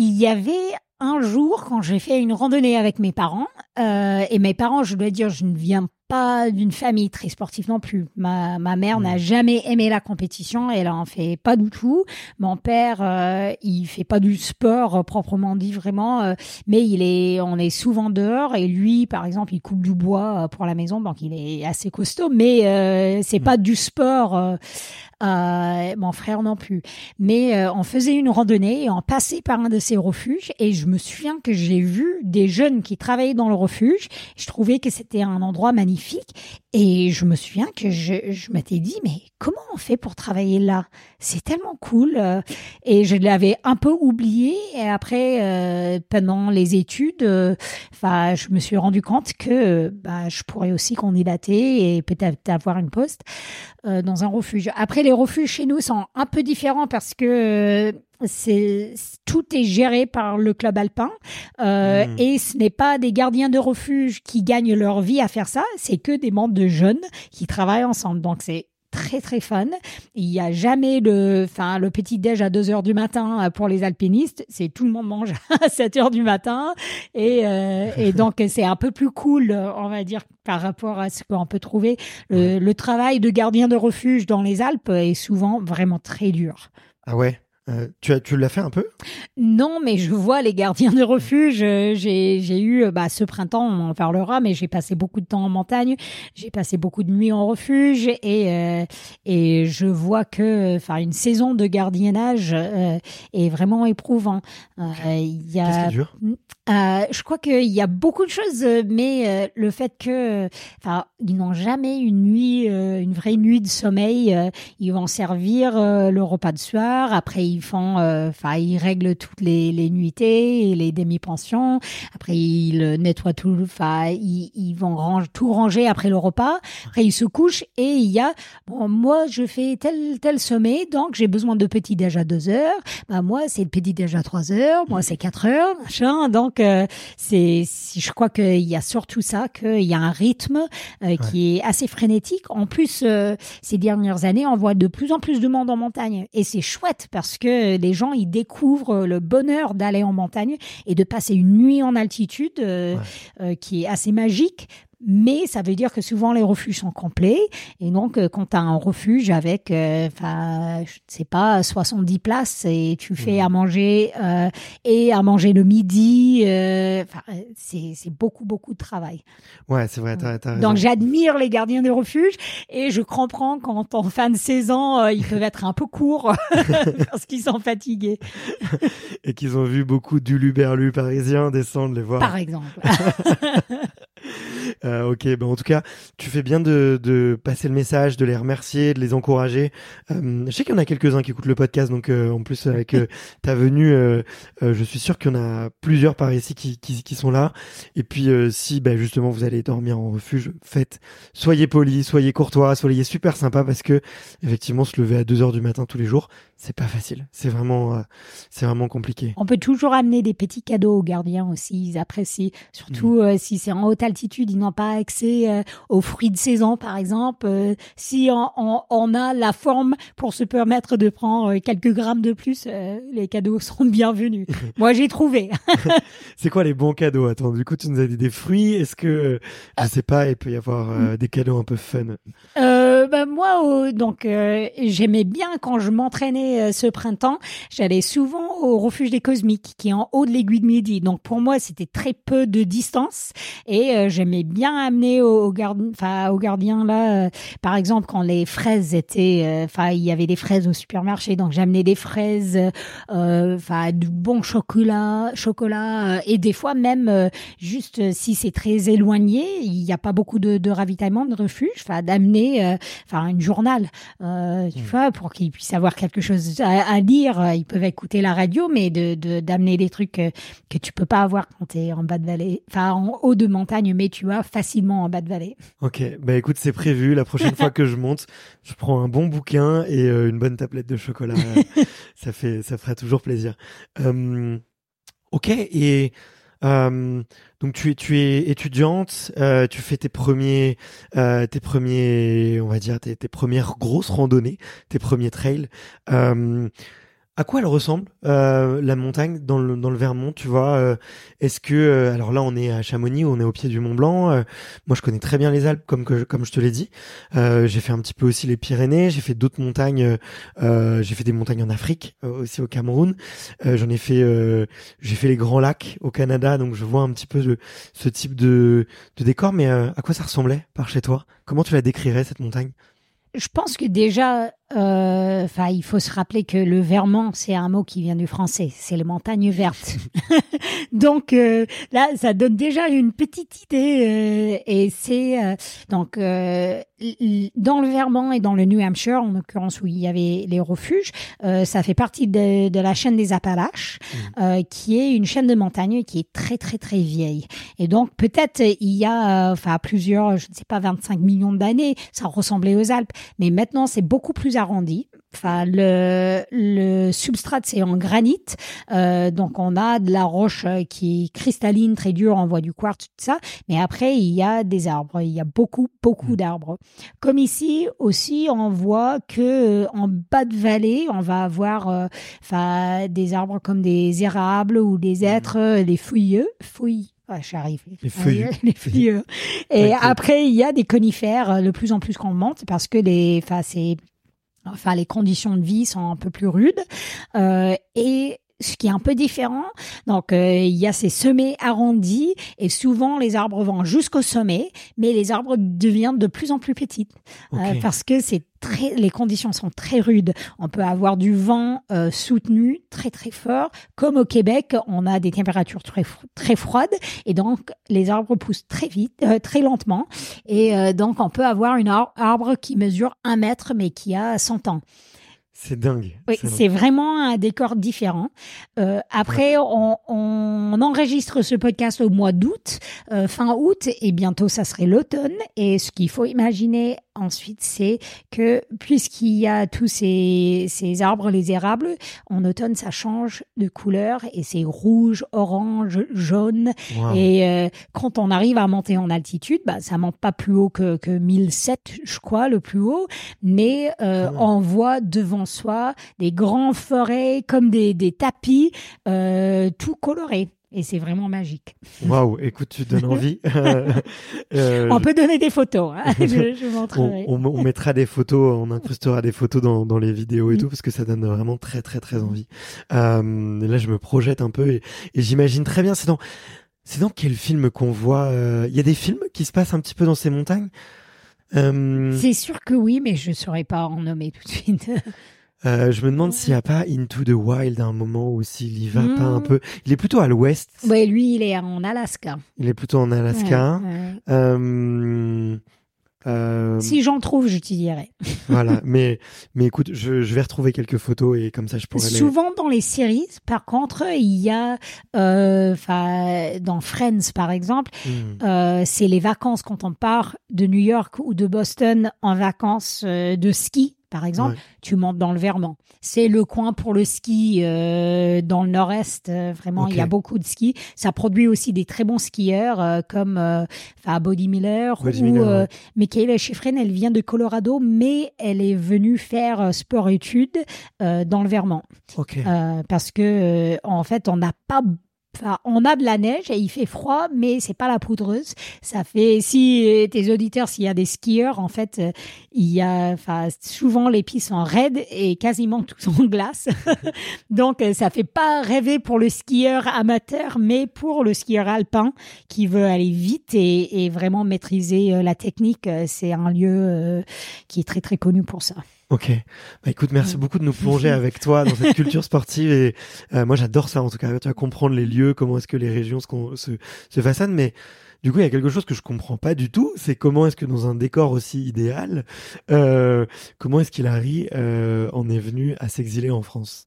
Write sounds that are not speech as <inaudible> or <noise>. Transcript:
Il y avait un jour quand j'ai fait une randonnée avec mes parents, euh, et mes parents, je dois dire, je ne viens pas d'une famille très sportive non plus. Ma, ma mère n'a jamais aimé la compétition, elle en fait pas du tout. Mon père, euh, il fait pas du sport euh, proprement dit vraiment, euh, mais il est, on est souvent dehors et lui, par exemple, il coupe du bois euh, pour la maison, donc il est assez costaud, mais euh, c'est pas du sport. Euh, mon frère non plus. Mais euh, on faisait une randonnée et on passait par un de ces refuges et je me souviens que j'ai vu des jeunes qui travaillaient dans le refuge. Je trouvais que c'était un endroit magnifique et je me souviens que je, je m'étais dit mais comment on fait pour travailler là? C'est tellement cool euh, et je l'avais un peu oublié et après euh, pendant les études, euh, enfin je me suis rendu compte que bah, je pourrais aussi candidater et peut-être avoir une poste euh, dans un refuge. Après, les refuges chez nous sont un peu différents parce que c'est tout est géré par le club alpin euh, Mm. et ce n'est pas des gardiens de refuge qui gagnent leur vie à faire ça, c'est que des membres de jeunes qui travaillent ensemble. Donc c'est très très fun. Il y a jamais le, enfin le petit déj à 2 heures du matin pour les alpinistes. C'est tout le monde mange <laughs> à 7 heures du matin et, euh, et donc c'est un peu plus cool, on va dire, par rapport à ce qu'on peut trouver. Le, le travail de gardien de refuge dans les Alpes est souvent vraiment très dur. Ah ouais? Euh, tu as, tu l'as fait un peu? Non, mais je vois les gardiens de refuge. euh, J'ai j'ai eu, euh, bah, ce printemps, on en parlera, mais j'ai passé beaucoup de temps en montagne. J'ai passé beaucoup de nuits en refuge et euh, et je vois que, enfin, une saison de gardiennage est vraiment éprouvant. Il y a Qu'est-ce qui est dur? Je crois qu'il y a beaucoup de choses, mais le fait que, enfin, ils n'ont jamais une nuit, une vraie nuit de sommeil. ils vont servir le repas de soir. Après, ils font, euh, enfin, ils règlent toutes les, les nuitées et les demi-pensions. Après, ils euh, nettoient tout. Enfin, ils, ils vont ranger, tout ranger après le repas. Après, ils se couchent et il y a, bon, moi, je fais tel tel sommet, donc j'ai besoin de petit déj à deux heures. Bah moi, c'est le petit déj à trois heures. Moi, c'est quatre heures, machin. Donc euh, c'est, je crois qu'il y a surtout ça, qu'il y a un rythme euh, qui est assez frénétique. En plus, ces dernières années, on voit de plus en plus de monde en montagne, et c'est chouette parce que les gens ils découvrent le bonheur d'aller en montagne et de passer une nuit en altitude, euh, euh, qui est assez magique. Mais ça veut dire que souvent les refuges sont complets. Et donc, euh, quand tu as un refuge avec, euh, enfin, je sais pas, 70 places et tu fais à manger euh, et à manger le midi, euh, enfin, euh, c'est beaucoup, beaucoup de travail. Ouais, c'est vrai, t'as raison. Donc, j'admire les gardiens de refuge et je comprends quand en fin de saison, euh, ils peuvent être un peu courts <laughs> parce qu'ils sont fatigués, <laughs> Et qu'ils ont vu beaucoup d'uluberlus parisiens descendre les voir. par exemple. <laughs> Euh, ok, ben en tout cas, tu fais bien de, de passer le message, de les remercier, de les encourager. Euh, je sais qu'il y en a quelques-uns qui écoutent le podcast, donc euh, en plus avec <laughs> ta venue, je suis sûr qu'il y en a plusieurs par ici qui, qui, qui sont là. Et puis si ben, justement vous allez dormir en refuge, faites, soyez polis, soyez courtois, soyez super sympa parce que effectivement se lever à 2 heures du matin tous les jours, c'est pas facile. C'est vraiment, c'est vraiment compliqué. On peut toujours amener des petits cadeaux aux gardiens aussi. Ils apprécient, surtout euh, si c'est en haute altitude, ils n'ont pas accès euh, aux fruits de saison, par exemple. Euh, si on, on- on a la forme pour se permettre de prendre euh, quelques grammes de plus, les cadeaux <laughs> seront bienvenus. <laughs> Moi, j'ai trouvé. <laughs> C'est quoi les bons cadeaux? Attends, du coup tu nous as dit des fruits. Est-ce que, je sais pas, il peut y avoir euh, des cadeaux un peu fun? Ben, moi, euh, donc, euh, j'aimais bien quand je m'entraînais euh, ce printemps. J'allais souvent au refuge des Cosmiques, qui est en haut de l'aiguille de Midi. Donc, pour moi, c'était très peu de distance. Et euh, j'aimais bien amener aux, aux gardiens, enfin, aux gardiens là, par exemple, quand les fraises étaient, enfin, il y avait des fraises au supermarché, donc j'amenais des fraises, enfin, du bon chocolat, chocolat, et des fois même, juste si c'est très éloigné, il n'y a pas beaucoup de, de ravitaillement de refuge, enfin, d'amener, enfin une journal, euh, tu Mm. vois, pour qu'ils puissent avoir quelque chose à, à lire. Ils peuvent écouter la radio, mais de de- d'amener des trucs que tu peux pas avoir quand tu es en bas de vallée, enfin en haut de montagne, mais tu as facilement en bas de vallée. Ok, bah écoute, c'est prévu. La prochaine fois que je monte, je prends un bon bouquin et euh, une bonne tablette de chocolat. <laughs> ça fait, ça fera toujours plaisir. Euh, ok, et donc tu es, tu es étudiante, euh, tu fais tes premiers, euh, tes premiers, on va dire tes, tes premières grosses randonnées, tes premiers trails. À quoi elle ressemble euh, la montagne dans le dans le Vermont Tu vois euh, Est-ce que euh, alors là on est à Chamonix, on est au pied du Mont Blanc. moi je connais très bien les Alpes comme comme je te l'ai dit. J'ai fait un petit peu aussi les Pyrénées. J'ai fait d'autres montagnes. j'ai fait des montagnes en Afrique aussi au Cameroun. J'en ai fait j'ai fait les Grands Lacs au Canada. Donc je vois un petit peu ce type de de décor. Mais à quoi ça ressemblait par chez toi? Comment tu la décrirais cette montagne? Je pense que déjà, euh, enfin, il faut se rappeler que le Vermont, c'est un mot qui vient du français. C'est les montagnes vertes. <laughs> donc euh, là, ça donne déjà une petite idée. euh, et c'est donc dans le Vermont et dans le New Hampshire, en l'occurrence où il y avait les refuges, ça fait partie de, de la chaîne des Appalaches, euh, qui est une chaîne de montagne qui est très très très vieille. Et donc peut-être il y a, enfin plusieurs, je ne sais pas, 25 millions d'années, ça ressemblait aux Alpes, mais maintenant c'est beaucoup plus arrondi. Enfin, le, le substrat c'est en granit, euh, donc on a de la roche euh, qui est cristalline, très dure, on voit du quartz, tout ça. Mais après il y a des arbres, il y a beaucoup beaucoup d'arbres. Comme ici aussi, on voit que euh, en bas de vallée, on va avoir, euh, enfin, des arbres comme des érables ou des êtres, euh, des fouilleux, fouilles. Ouais, j'arrive. Les feuillus. <laughs> Les feuilleux. <laughs> Et après, il y a des conifères de plus en plus qu'on monte parce que les, enfin, c'est, enfin, les conditions de vie sont un peu plus rudes. Euh, et ce qui est un peu différent, donc euh, il y a ces sommets arrondis et souvent les arbres vont jusqu'au sommet, mais les arbres deviennent de plus en plus petits euh, parce que c'est très, les conditions sont très rudes. On peut avoir du vent euh, soutenu très très fort, comme au Québec, on a des températures très très froides et donc les arbres poussent très vite, euh, très lentement. Et euh, donc on peut avoir une ar- arbre qui mesure un mètre mais qui a 100 ans. C'est dingue. Oui, C'est vraiment un décor différent. Euh, après, on, on enregistre ce podcast au mois d'août, euh, fin août, et bientôt ça serait l'automne. Et ce qu'il faut imaginer ensuite, c'est que puisqu'il y a tous ces, ces arbres, les érables, en automne, ça change de couleur et c'est rouge, orange, jaune. Wow. Et euh, quand on arrive à monter en altitude, bah, ça monte pas plus haut que, que 1007, je crois, le plus haut, mais euh, même. on voit devant soi des grands forêts comme des, des tapis, euh, tout colorés. Et c'est vraiment magique. Waouh, écoute, tu donnes envie. <laughs> Euh, on peut donner des photos, hein, <laughs> je, je on, montrerai. on- on mettra des photos, on incrustera des photos dans, dans les vidéos et Mm. tout, parce que ça donne vraiment très très très envie. Euh, là, je me projette un peu et, et j'imagine très bien. C'est dans, c'est dans quel film qu'on voit euh, Il y a des films qui se passent un petit peu dans ces montagnes? Euh, C'est sûr que oui, mais je ne saurais pas en nommer tout de suite. <laughs> euh, je me demande s'il n'y a pas Into the Wild à un moment ou s'il y va pas un peu. Il est plutôt à l'ouest. ouais, lui, il est en Alaska. Il est plutôt en Alaska. Ouais, ouais. Euh, euh, Si j'en trouve, je te dirai. <laughs> Voilà, mais mais écoute, je, je vais retrouver quelques photos et comme ça je pourrais les. Souvent dans les séries, par contre, il y a, dans Friends par exemple, Hmm. c'est les vacances quand on part de New York ou de Boston en vacances de ski. Par exemple, Ouais. tu montes dans le Vermont. C'est le coin pour le ski euh, dans le nord-est. euh, vraiment, il y a beaucoup de ski. Ça produit aussi des très bons skieurs euh, comme 'fin, Body Miller Body ou Miller, ouais. Michaela Schifrin. Elle vient de Colorado, mais elle est venue faire sport-études dans le Vermont. Parce que en fait on n'a pas Enfin, on a de la neige et il fait froid, mais c'est pas la poudreuse. Ça fait si euh, tes auditeurs, s'il y a des skieurs, en fait, euh, il y a, enfin, souvent les pistes sont raides et quasiment tout en glace. Donc, euh, ça fait pas rêver pour le skieur amateur, mais pour le skieur alpin qui veut aller vite et, et vraiment maîtriser la technique, c'est un lieu qui est très très connu pour ça. Ok. Bah écoute, merci beaucoup de nous plonger <laughs> avec toi dans cette culture sportive et euh, moi j'adore ça en tout cas. Tu vas comprendre les lieux, comment est-ce que les régions se, se, se façonnent, mais Du coup, il y a quelque chose que je comprends pas du tout. C'est comment est-ce que dans un décor aussi idéal, euh, comment est-ce qu'il Harry euh, en est venu à s'exiler en France?